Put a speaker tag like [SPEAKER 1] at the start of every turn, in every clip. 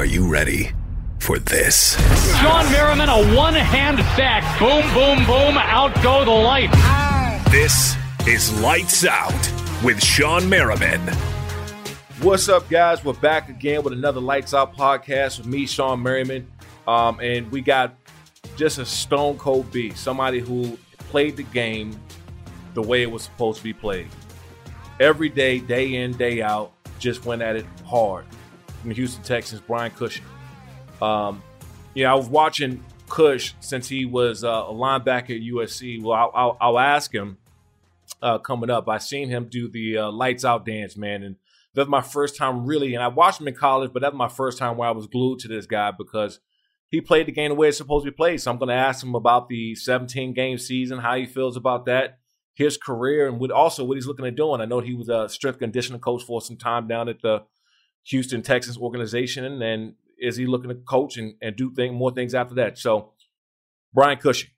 [SPEAKER 1] Are you ready for this?
[SPEAKER 2] Shawne Merriman, a one hand sack. Boom, boom, boom. Out go the lights.
[SPEAKER 1] This is Lights Out with Shawne Merriman.
[SPEAKER 3] What's up, guys? We're back again with another Lights Out podcast with me, Shawne Merriman. Um, and we got just a stone cold beast, somebody who played the game the way it was supposed to be played. Every day, day in, day out, just went at it hard. From the Houston Texans, Brian Cushing. Um, you know, I was watching Cush since he was uh, a linebacker at USC. Well, I'll, I'll, I'll ask him uh, coming up. I seen him do the uh, lights out dance, man, and that's my first time really. And I watched him in college, but that's my first time where I was glued to this guy because he played the game the way it's supposed to be played. So I'm going to ask him about the 17 game season, how he feels about that, his career, and what, also what he's looking at doing. I know he was a strength conditioning coach for some time down at the Houston Texans organization, and is he looking to coach and, and do thing, more things after that? So, Brian Cushing.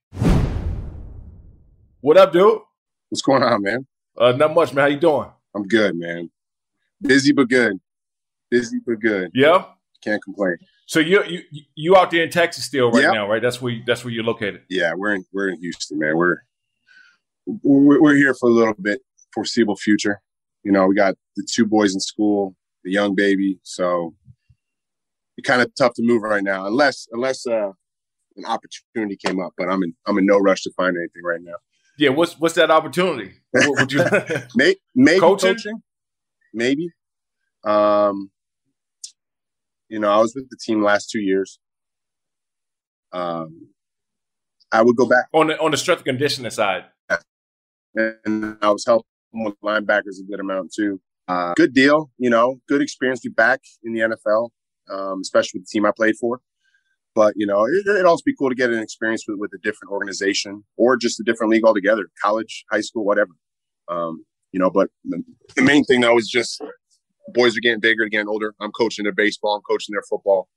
[SPEAKER 3] What up, dude?
[SPEAKER 4] What's going on, man?
[SPEAKER 3] Uh, not much, man. How you doing?
[SPEAKER 4] I'm good, man. Busy but good. Busy but good.
[SPEAKER 3] Yeah.
[SPEAKER 4] Can't complain.
[SPEAKER 3] So you you you out there in Texas still right
[SPEAKER 4] Yep.
[SPEAKER 3] now, right? That's where you, that's where you're located.
[SPEAKER 4] Yeah, we're in we're in Houston, man. We're we're, we're here for a little bit, foreseeable future. You know, we got the two boys in school, the young baby, so it's kind of tough to move right now, unless unless uh, an opportunity came up. But I'm in I'm in no rush to find anything right now.
[SPEAKER 3] Yeah. What's what's that opportunity? What would you?
[SPEAKER 4] May, maybe
[SPEAKER 3] Coaching?
[SPEAKER 4] coaching? maybe. Um, you know, I was with the team last two years. Um, I would go back,
[SPEAKER 3] on the on the strength and conditioning side.
[SPEAKER 4] and I was helping with linebackers a good amount too. Uh, good deal, you know, good experience to be back in the NFL, um, especially with the team I played for. But you know, it, it'd also be cool to get an experience with, with a different organization or just a different league altogether, college, high school, whatever. Um, you know, but the, the main thing though is just boys are getting bigger, getting older. I'm coaching their baseball, I'm coaching their football.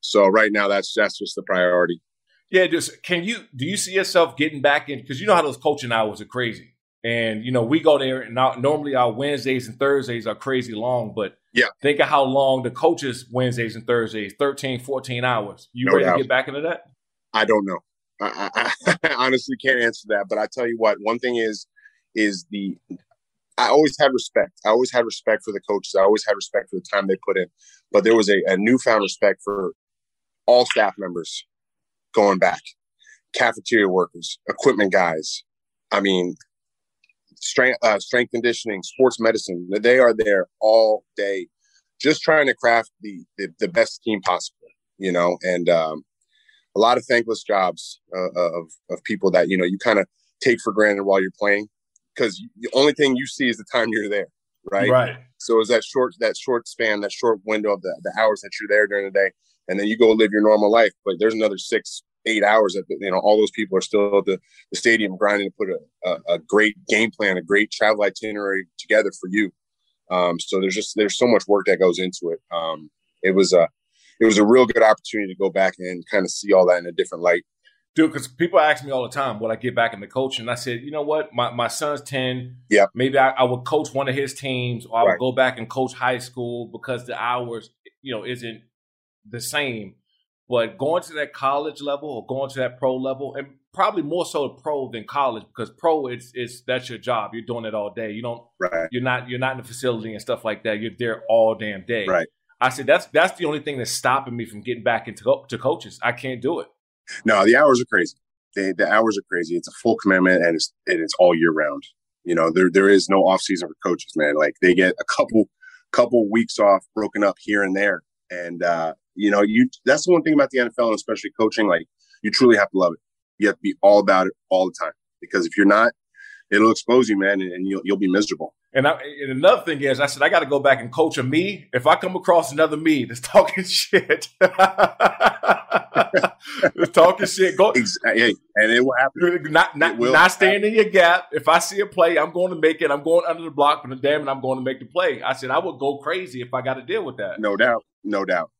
[SPEAKER 4] So right now, that's that's just the priority.
[SPEAKER 3] Yeah. Just can you do you see yourself getting back in? Because you know how those coaching hours are crazy, and you know we go there and our, normally our Wednesdays and Thursdays are crazy long, but
[SPEAKER 4] Yeah.
[SPEAKER 3] think of how long the coaches Wednesdays and Thursdays 13, 14 hours. You
[SPEAKER 4] No
[SPEAKER 3] ready
[SPEAKER 4] doubt.
[SPEAKER 3] to get back into that?
[SPEAKER 4] I don't know. I, I, I honestly can't answer that. But I tell you what, one thing is, is the I always had respect. I always had respect for the coaches. I always had respect for the time they put in. But there was a, a newfound respect for all staff members going back, cafeteria workers, equipment guys. I mean, strength, uh, strength conditioning, sports medicine. They are there all day, just trying to craft the the, the best team possible. You know, and um, a lot of thankless jobs uh, of of people that you know you kind of take for granted while you're playing because the only thing you see is the time you're there, right?
[SPEAKER 3] Right.
[SPEAKER 4] So it's that short that short span, that short window of the, the hours that you're there during the day, and then you go live your normal life. But there's another six, eight hours that you know all those people are still at the, the stadium grinding to put a, a, a great game plan, a great travel itinerary together for you. Um, so there's just there's so much work that goes into it. Um, it was a it was a real good opportunity to go back and kind of see all that in a different light.
[SPEAKER 3] Dude, because people ask me all the time when I get back in the coaching. And I said, you know what? My, my son's 10.
[SPEAKER 4] yeah
[SPEAKER 3] Maybe I, I would coach one of his teams or I would
[SPEAKER 4] Right.
[SPEAKER 3] go back and coach high school because the hours, you know, isn't the same. But going to that college level or going to that pro level, and probably more so pro than college because pro it's it's that's your job. You're doing it all day. You don't
[SPEAKER 4] right.
[SPEAKER 3] You're not you're not in the facility and stuff like that. You're there all damn day.
[SPEAKER 4] Right.
[SPEAKER 3] I said that's that's the only thing that's stopping me from getting back into to coaches. I can't do it.
[SPEAKER 4] No, the hours are crazy. They, the hours are crazy. It's a full commitment and it's and it's all year round. You know, there there is no off season for coaches, man. Like they get a couple couple weeks off broken up here and there. And uh, you know, you that's the one thing about the NFL and especially coaching, like you truly have to love it. You have to be all about it all the time. Because if you're not, it'll expose you, man, and, you'll you'll be miserable.
[SPEAKER 3] And, I, and another thing is, I said I got to go back and coach a me. If I come across another me that's talking shit, talking shit, go.
[SPEAKER 4] Hey, and it will happen.
[SPEAKER 3] Not not, not staying in your gap. If I see a play, I'm going to make it. I'm going under the block, but damn it, I'm going to make the play. I said I would go crazy if I got to deal with that.
[SPEAKER 4] No doubt, no doubt.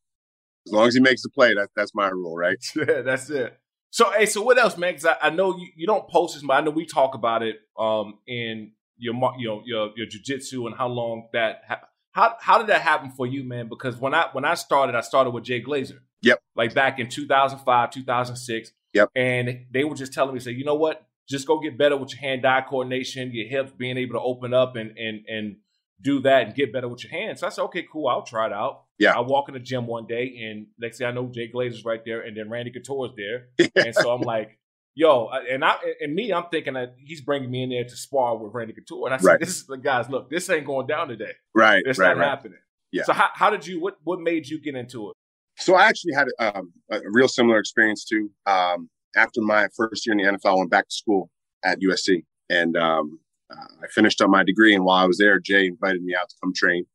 [SPEAKER 4] As long as he makes the play, that's that's my rule, right?
[SPEAKER 3] Yeah, that's it. So, hey, so what else, man? Because I, I, know you, you don't post this, but I know we talk about it um, in your you know your your jujitsu and how long that ha- how how did that happen for you, man? Because when I when I started, I started with Jay Glazer.
[SPEAKER 4] Yep.
[SPEAKER 3] Like back in 2005, 2006.
[SPEAKER 4] Yep.
[SPEAKER 3] And they were just telling me, say, you know what? Just go get better with your hand-eye coordination, your hips, being able to open up and and and do that and get better with your hands. So I said, okay, cool, I'll try it out.
[SPEAKER 4] Yeah.
[SPEAKER 3] I walk in the gym one day and next thing I know, Jay Glazer's right there, and then Randy Couture's there. and so I'm like, yo, and I and me, I'm thinking that he's bringing me in there to spar with Randy Couture. And I said, right. this is the guys, look, this ain't going down today.
[SPEAKER 4] Right.
[SPEAKER 3] It's
[SPEAKER 4] right,
[SPEAKER 3] not
[SPEAKER 4] right.
[SPEAKER 3] happening.
[SPEAKER 4] Yeah.
[SPEAKER 3] So how, how did you what what made you get into it?
[SPEAKER 4] So I actually had um, a real similar experience too. Um, after my first year in the NFL, I went back to school at USC, and um, uh, I finished up my degree. And while I was there, Jay invited me out to come train.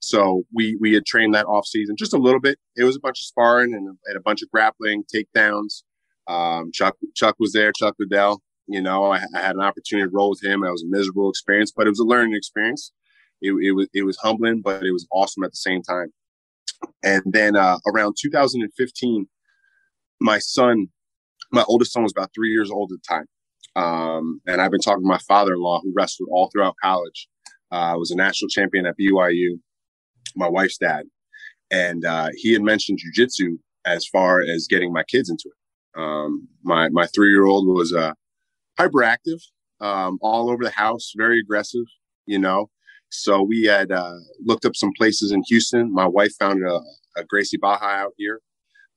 [SPEAKER 4] So we we had trained that off season just a little bit. It was a bunch of sparring and, and a bunch of grappling, takedowns. Um, Chuck Chuck was there, Chuck Liddell. You know, I, I, had an opportunity to roll with him. It was a miserable experience, but it was a learning experience. It, it was it was humbling, but it was awesome at the same time. And then uh, around 2015, my son, my oldest son, was about three years old at the time. Um, and I've been talking to my father-in-law, who wrestled all throughout college. Uh, was a national champion at BYU. My wife's dad, and uh, he had mentioned jujitsu as far as getting my kids into it. Um, my my three year old was uh, hyperactive, um, all over the house, very aggressive, you know. So we had uh, looked up some places in Houston. My wife found a, a Gracie Barra out here,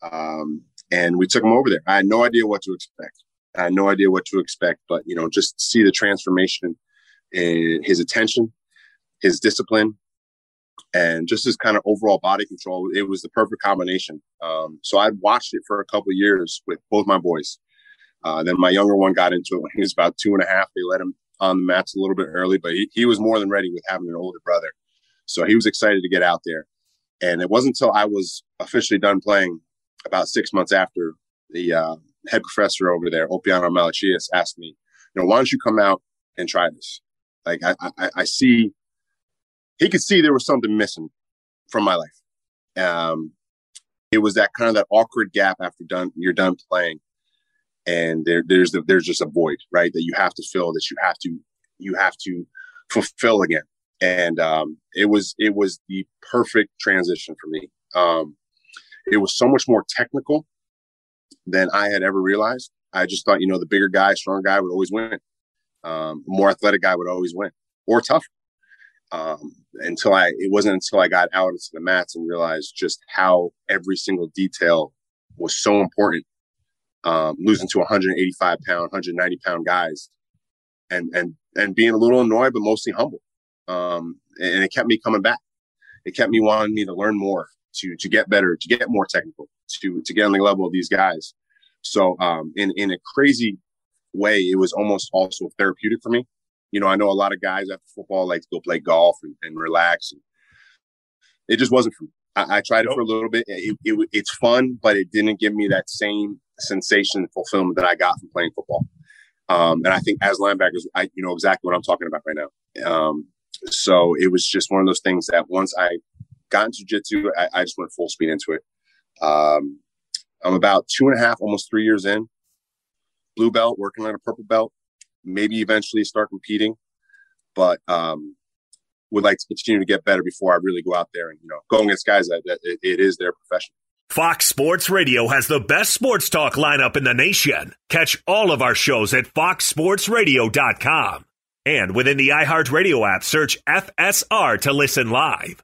[SPEAKER 4] um, and we took him over there. I had no idea what to expect. I had no idea what to expect, but you know, just see the transformation in his attention, his discipline, and just his kind of overall body control. It was the perfect combination. Um, so I watched it for a couple years with both my boys. Uh, then my younger one got into it when he was about two and a half. They let him on the mats a little bit early, but he, he was more than ready with having an older brother. So he was excited to get out there. And it wasn't until I was officially done playing about six months after the uh, head professor over there, Opiano Malachias, asked me, you know, why don't you come out and try this? Like I, I, I see, he could see there was something missing from my life. Um, it was that kind of that awkward gap after done you're done playing, and there there's the, there's just a void right that you have to fill that you have to you have to fulfill again. And um, it was it was the perfect transition for me. Um, it was so much more technical than I had ever realized. I just thought, you know, the bigger guy, stronger guy would always win. Um, more athletic guy would always win, or tougher. Um, until I, it wasn't until I got out into the mats and realized just how every single detail was so important. Um, losing to 185 pound, 190 pound guys, and and and being a little annoyed, but mostly humble. Um, and it kept me coming back. It kept me wanting me to learn more, to to get better, to get more technical, to to get on the level of these guys. So, um, in in a crazy way, it was almost also therapeutic for me. You know, I know a lot of guys after football like to go play golf and, and relax. And it just wasn't for me. I, I tried it for a little bit. It, it, it's fun, but it didn't give me that same sensation and fulfillment that I got from playing football. Um, and I think as linebackers, I you know exactly what I'm talking about right now. Um, so it was just one of those things that once I got into jiu-jitsu, I, I just went full speed into it. Um, I'm about two and a half, almost three years in, blue belt, working on a purple belt maybe eventually start competing, but um, would like to continue to get better before I really go out there and you know go against guys that, that it, it is their profession.
[SPEAKER 1] Fox Sports Radio has the best sports talk lineup in the nation. Catch all of our shows at foxsportsradio.com. And within the iHeartRadio app, search FSR to listen live.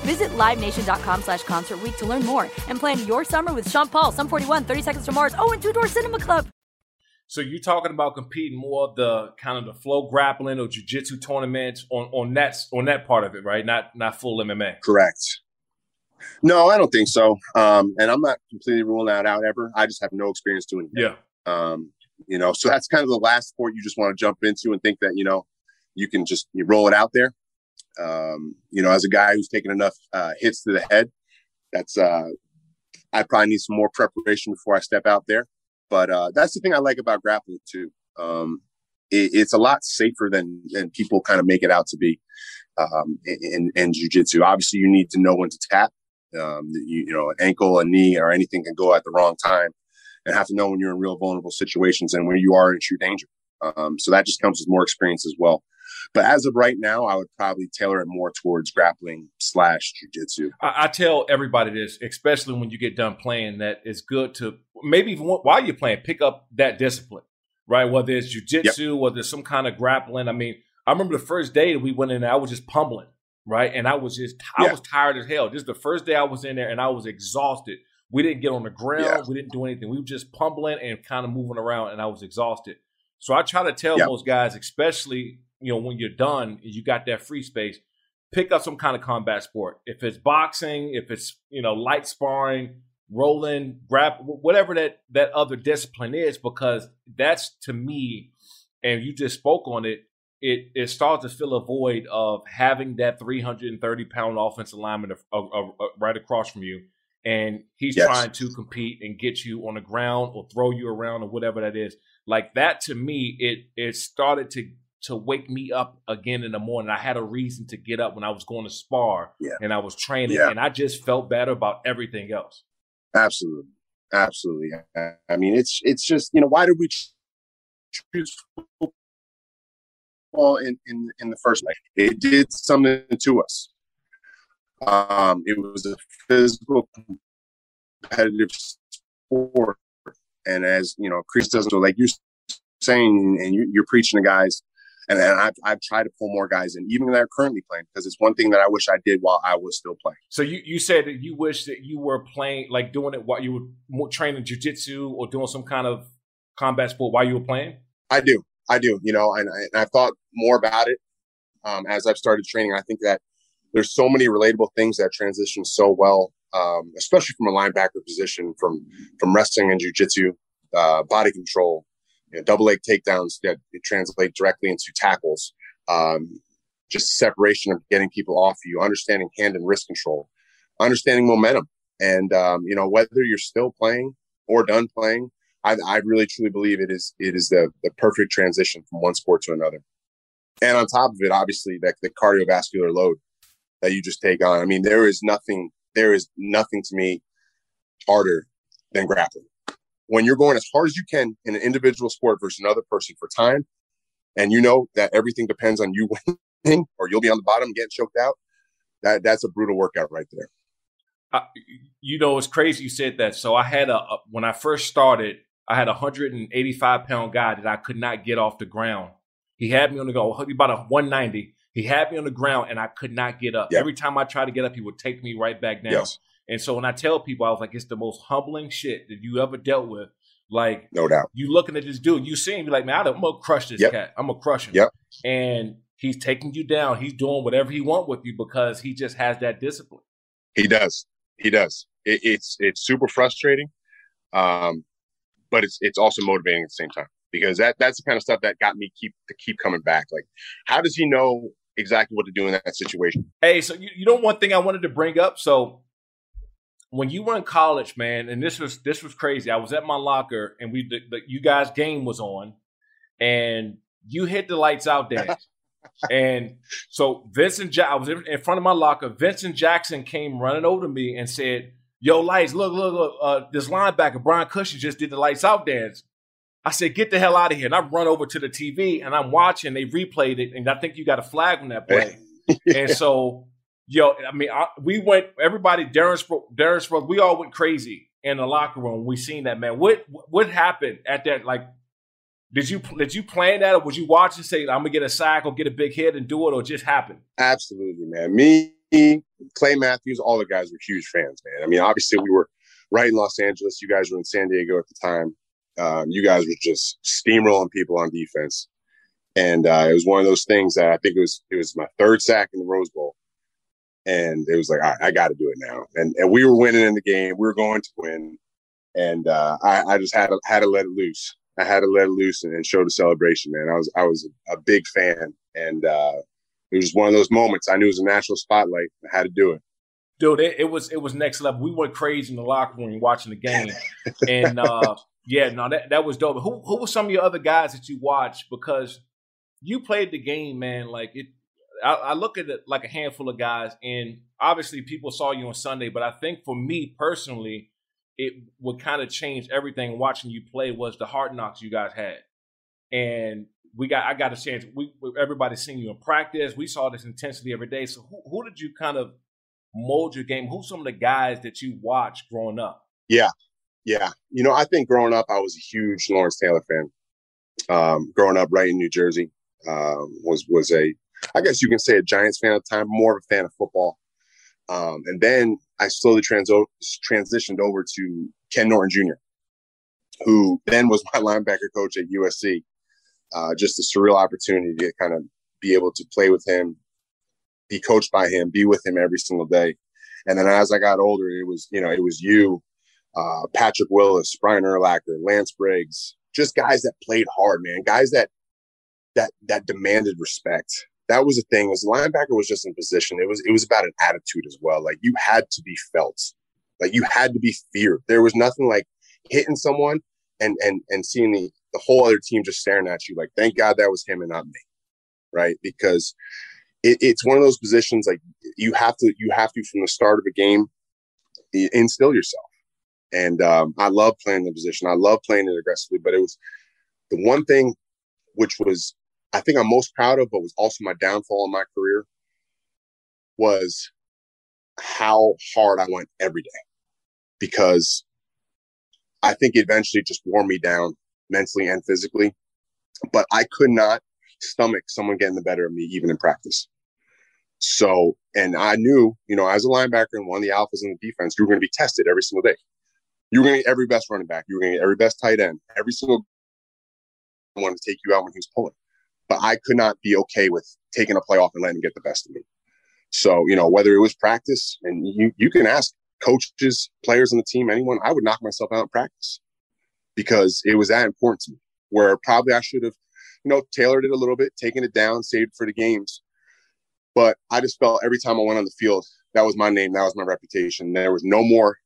[SPEAKER 5] Visit LiveNation.com slash Concert Week to learn more and plan your summer with Sean Paul, Sum 41, 30 Seconds to Mars, oh, and Two Door Cinema Club.
[SPEAKER 3] So you're talking about competing more of the kind of the flow grappling or jiu-jitsu tournaments on, on that on that part of it, right? Not not full MMA.
[SPEAKER 4] Correct. No, I don't think so. Um, and I'm not completely ruling that out ever. I just have no experience doing it.
[SPEAKER 3] Yeah.
[SPEAKER 4] Um, you know, so that's kind of the last sport you just want to jump into and think that, you know, you can just you roll it out there. Um, you know, as a guy who's taken enough uh, hits to the head, that's uh, I probably need some more preparation before I step out there. But uh, that's the thing I like about grappling too. Um, it, it's a lot safer than than people kind of make it out to be um, in, in jujitsu. Obviously, you need to know when to tap. Um, you, you know, an ankle, a knee, or anything can go at the wrong time, and have to know when you're in real vulnerable situations and when you are in true danger. Um, so that just comes with more experience as well. But as of right now, I would probably tailor it more towards grappling slash jujitsu.
[SPEAKER 3] I, I tell everybody this, especially when you get done playing, that it's good to maybe even while you're playing, pick up that discipline, right? Whether it's jujitsu, yep. whether it's some kind of grappling. I mean, I remember the first day that we went in, there, I was just pummeling, right? And I was just, I yeah. was tired as hell. This is the first day I was in there, and I was exhausted. We didn't get on the ground. Yeah. We didn't do anything. We were just pummeling and kind of moving around, and I was exhausted. So I try to tell yep. those guys, especially you know, when you're done, you got that free space, pick up some kind of combat sport. If it's boxing, if it's, you know, light sparring, rolling, grab, whatever that, that other discipline is, because that's to me, and you just spoke on it, it, it starts to fill a void of having that 330 pound offensive lineman right across from you. And he's yes. trying to compete and get you on the ground or throw you around or whatever that is. Like that to me, it it started to to wake me up again in the morning. I had a reason to get up when I was going to spar
[SPEAKER 4] yeah.
[SPEAKER 3] and I was training,
[SPEAKER 4] yeah.
[SPEAKER 3] and I just felt better about everything else.
[SPEAKER 4] Absolutely, absolutely. I mean, it's it's just you know why did we choose football in in in the first place? It did something to us. Um, it was a physical, competitive sport, and as you know, Chris doesn't like you're saying, and you, you're preaching to guys and, and I've, I've tried to pull more guys in, even that are currently playing, because it's one thing that I wish I did while I was still playing.
[SPEAKER 3] So you, you said that you wish that you were playing, like doing it while you were training jujitsu or doing some kind of combat sport while you were playing?
[SPEAKER 4] I do. I do, you know, and, I, and I've thought more about it um, as I've started training. I think that there's so many relatable things that transition so well, um, especially from a linebacker position, from from wrestling and jujitsu, uh, body control, you know, double leg takedowns that translate directly into tackles. Um, just separation of getting people off you, understanding hand and wrist control, understanding momentum, and um, you know whether you're still playing or done playing. I, I really truly believe it is it is the the perfect transition from one sport to another. And on top of it, obviously, that the cardiovascular load that you just take on. I mean, there is nothing there is nothing to me harder than grappling when you're going as hard as you can in an individual sport versus another person for time, and you know that everything depends on you winning, or you'll be on the bottom getting choked out. That that's a brutal workout right there.
[SPEAKER 3] Uh, you know, it's crazy you said that. So I had a, a when I first started, I had a 185 pound guy that I could not get off the ground. He had me on the go about a 190. He had me on the ground and I could not get up. Yep. Every time I tried to get up, he would take me right back down. Yes. And so when I tell people, I was like, it's the most humbling shit that you ever dealt with. Like,
[SPEAKER 4] no doubt.
[SPEAKER 3] You looking at this dude, you see him, you're like, man, I'm gonna crush this yep. cat. I'm gonna crush him.
[SPEAKER 4] Yep.
[SPEAKER 3] And he's taking you down. He's doing whatever he want with you because he just has that discipline.
[SPEAKER 4] He does. He does. It, it's it's super frustrating, um, but it's it's also motivating at the same time because that that's the kind of stuff that got me keep to keep coming back. Like, how does he know exactly what to do in that situation?
[SPEAKER 3] Hey, so you, you know one thing I wanted to bring up. So when you were in college, man, and this was this was crazy. I was at my locker, and we the, the you guys' game was on, and you hit the lights out dance. and so Vincent, ja- I was in front of my locker. Vincent Jackson came running over to me and said, "Yo, lights! Look, look, look! Uh, this linebacker Brian Cushing just did the lights out dance." I said, "Get the hell out of here!" And I run over to the TV and I'm watching. They replayed it, and I think you got a flag on that play. and so yo, I mean, I, we went, everybody, Darren, Darren Sproles, we all went crazy in the locker room. We seen that, man. What what happened at that? Like, did you did you plan that, or was you watching say, I'm gonna get a sack or get a big hit and do it, or just happen?
[SPEAKER 4] Absolutely, man. Me, Clay Matthews, all the guys were huge fans, man. I mean, obviously, we were right in Los Angeles. You guys were in San Diego at the time. Um, you guys were just steamrolling people on defense. And uh, it was one of those things that I think it was it was my third sack in the Rose Bowl and it was like I, I got to do it now. And and we were winning in the game. We were going to win, and uh, I, I just had to, had to let it loose. I had to let it loose and, and show the celebration. Man, I was I was a, a big fan, and uh, it was one of those moments. I knew it was a national spotlight. I had to do it.
[SPEAKER 3] Dude, it, it was it was next level. We went crazy in the locker room watching the game, and uh, yeah, no, that that was dope. Who who were some of your other guys that you watched because you played the game, man? Like it, I, I, look at it like a handful of guys, and obviously people saw you on Sunday, but I think for me personally, it would kind of change everything watching you play was the hard knocks you guys had, and we got I got a chance. We everybody seen you in practice. We saw this intensity every day. So who, who did you kind of mold your game? Who's some of the guys that you watched growing up?
[SPEAKER 4] Yeah, yeah. You know, I think growing up, I was a huge Lawrence Taylor fan. Um, growing up right in New Jersey um, was was a I guess you can say a Giants fan at the time, more of a fan of football. Um, and then I slowly trans- transitioned over to Ken Norton Jr., who then was my linebacker coach at USC. Uh, just a surreal opportunity to kind of be able to play with him, be coached by him, be with him every single day. And then as I got older, it was, you know, it was you, uh, Patrick Willis, Brian Urlacher, Lance Briggs, just guys that played hard, man, guys that, that, that demanded respect that was a thing. Was the linebacker was just in position. It was it was about an attitude as well. Like you had to be felt. Like you had to be feared. There was nothing like hitting someone and and and seeing the the whole other team just staring at you. Like thank God that was him and not me, right? Because it, it's one of those positions like you have to you have to from the start of a game instill yourself. And um, I love playing the position. I love playing it aggressively. But it was the one thing which was I think I'm most proud of, but was also my downfall in my career, was how hard I went every day. Because I think eventually just wore me down mentally and physically. But I could not stomach someone getting the better of me, even in practice. So, and I knew, you know, as a linebacker and one of the alphas in the defense, you were going to be tested every single day. You were going to get every best running back. You were going to get every best tight end. Every single one to take you out when he was pulling but I could not be okay with taking a play off and letting get the best of me. So, you know, whether it was practice and you, you can ask coaches, players on the team, anyone, I would knock myself out in practice because it was that important to me where probably I should have, you know, tailored it a little bit, taken it down, saved for the games. But I just felt every time I went on the field, that was my name, that was my reputation. There was no more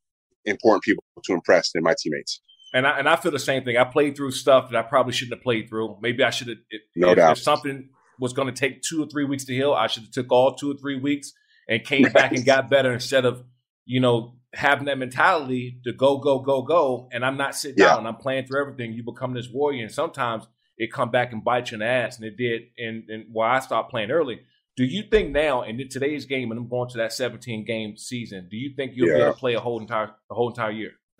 [SPEAKER 4] important people to impress than my teammates
[SPEAKER 3] and I and I feel the same thing. I played through stuff that I probably shouldn't have played through. Maybe I should have.
[SPEAKER 4] No
[SPEAKER 3] if,
[SPEAKER 4] doubt.
[SPEAKER 3] If something was going to take two or three weeks to heal, I should have took all two or three weeks and came back and got better instead of you know having that mentality to go go go go. And I'm not sitting yeah. down. I'm playing through everything. You become this warrior, and sometimes it come back and bite you in the ass, and it did. And and why I stopped playing early. Do you think now in today's game, and I'm going to that 17 game season, do you think you'll yeah. be able to play a whole entire a whole entire year?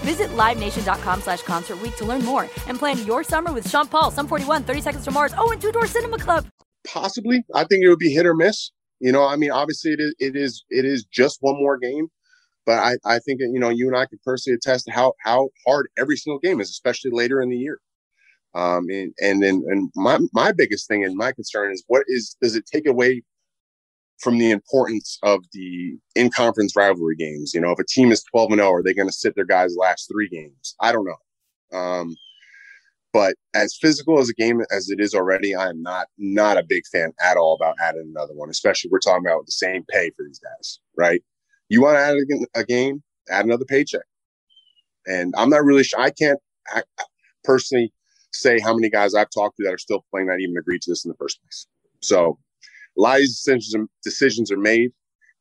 [SPEAKER 5] Visit LiveNation.com slash Concert to learn more and plan your summer with Sean Paul, Sum 41, 30 Seconds to Mars, oh, and Two Door Cinema Club.
[SPEAKER 4] Possibly. I think it would be hit or miss. You know, I mean, obviously it is, it is, it is just one more game. But I, I think, you know, you and I can personally attest to how, how hard every single game is, especially later in the year. Um, and, and then, and my, my biggest thing and my concern is what is, does it take away from the importance of the in conference rivalry games. You know, if a team is 12 and 0, are they going to sit their guys last three games? I don't know. Um, but as physical as a game as it is already, I am not not a big fan at all about adding another one. Especially we're talking about the same pay for these guys, right? You want to add a, a game, add another paycheck. And I'm not really sure. I can't I, personally say how many guys I've talked to that are still playing that even agreed to this in the first place. So a lot of these decisions are, decisions are made,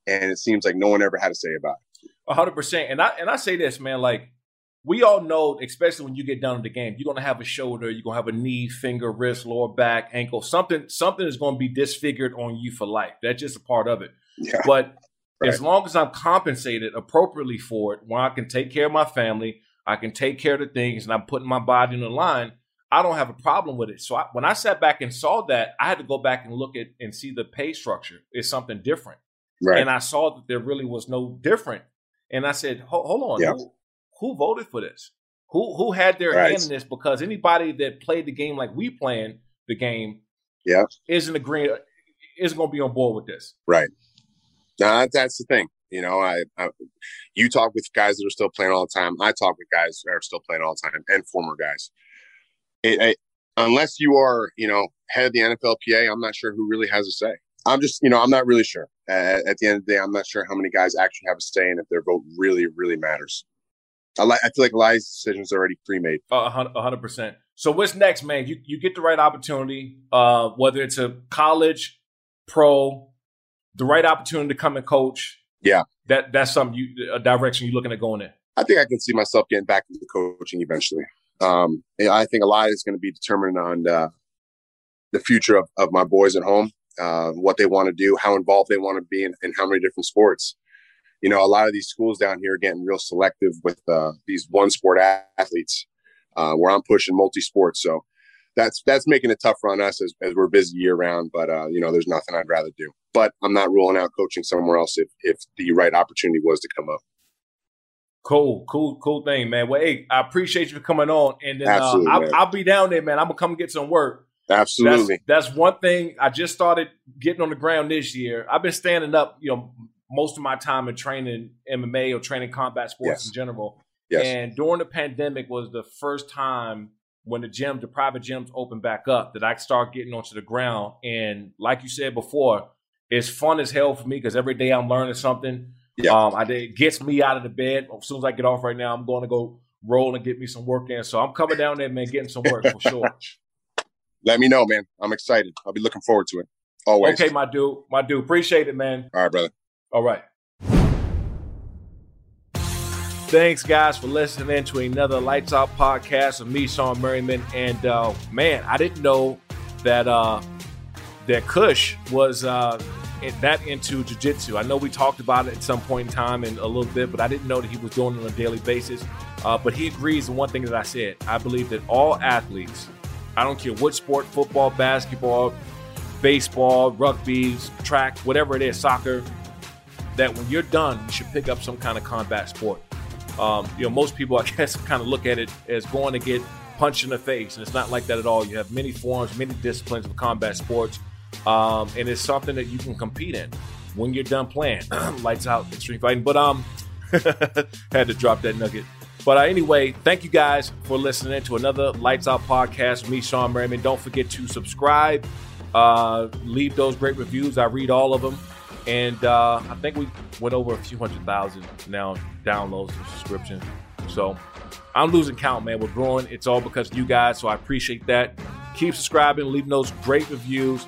[SPEAKER 4] and it seems like no one ever had to say about it.
[SPEAKER 3] hundred percent. And I and I say this, man, like we all know, especially when you get down to the game, you're gonna have a shoulder, you're gonna have a knee, finger, wrist, lower back, ankle. Something something is gonna be disfigured on you for life. That's just a part of it. Yeah. But right. as long as I'm compensated appropriately for it, when I can take care of my family, I can take care of the things, and I'm putting my body in the line, I don't have a problem with it. So I, when I sat back and saw that, I had to go back and look at and see the pay structure is something different. Right. And I saw that there really was no different. And I said, hold on, yep. who, who, voted for this? Who who had their right. hand in this? Because anybody that played the game like we playing the game,
[SPEAKER 4] yeah,
[SPEAKER 3] isn't agreeing, isn't going to be on board with this.
[SPEAKER 4] Right. Now that's the thing. You know, I, I, you talk with guys that are still playing all the time. I talk with guys that are still playing all the time and former guys it, it, unless you are, you know, head of the NFLPA, I'm not sure who really has a say. I'm just, you know, I'm not really sure. Uh, at the end of the day, I'm not sure how many guys actually have a say and if their vote really, really matters. I, like, I feel like of decisions are already pre-made.
[SPEAKER 3] A hundred percent. So what's next, man? You you get the right opportunity, uh, whether it's a college, pro, the right opportunity to come and coach.
[SPEAKER 4] Yeah,
[SPEAKER 3] that that's something you a direction you're looking at going in.
[SPEAKER 4] I think I can see myself getting back into coaching eventually. Um, I think a lot is going to be determined on uh, the future of, of my boys at home, uh, what they want to do, how involved they want to be, in, in, how many different sports. You know, a lot of these schools down here are getting real selective with uh, these one sport athletes, uh, where I'm pushing multi sports. So that's that's making it tougher on us as, as we're busy year round. But uh, you know, there's nothing I'd rather do. But I'm not ruling out coaching somewhere else if if the right opportunity was to come up.
[SPEAKER 3] Cool, cool, cool thing, man. Well, hey, I appreciate you for coming on, and then uh, I'll, I'll, be down there, man. I'm gonna come get some work.
[SPEAKER 4] Absolutely,
[SPEAKER 3] that's, that's, one thing. I just started getting on the ground this year. I've been standing up, you know, most of my time in training MMA or training combat sports yes. in general. Yes. And during the pandemic was the first time when the gym, the private gyms opened back up, that I start getting onto the ground. And like you said before, it's fun as hell for me because every day I'm learning something. Yeah. Um, I it gets me out of the bed. As soon as I get off right now, I'm going to go roll and get me some work in. So I'm coming down there, man, getting some work for sure.
[SPEAKER 4] Let me know, man. I'm excited. I'll be looking forward to it. Always.
[SPEAKER 3] Okay, my dude. My dude. Appreciate it, man.
[SPEAKER 4] All right, brother.
[SPEAKER 3] All right. Thanks, guys, for listening to another Lights Out podcast of me, Shawne Merriman. And uh, man, I didn't know that uh, that Cush was uh, that into jiu-jitsu. I know we talked about it at some point in time and a little bit, but I didn't know that he was doing it on a daily basis. Uh, but he agrees with one thing that I said. I believe that all athletes, I don't care what sport, football, basketball, baseball, rugby, track, whatever it is, soccer, that when you're done, you should pick up some kind of combat sport. Um, you know, most people, I guess, kind of look at it as going to get punched in the face, and it's not like that at all. You have many forms, many disciplines of combat sports, um, and it's something that you can compete in when you're done playing. Lights out, extreme fighting. But um, had to drop that nugget. But uh, anyway, thank you guys for listening to another Lights Out podcast. Me, Shawne Merriman. Don't forget to subscribe, uh, leave those great reviews. I read all of them. And uh, I think we went over a few hundred thousand now downloads and subscriptions. So I'm losing count, man. We're growing. It's all because of you guys. So I appreciate that. Keep subscribing, leaving those great reviews.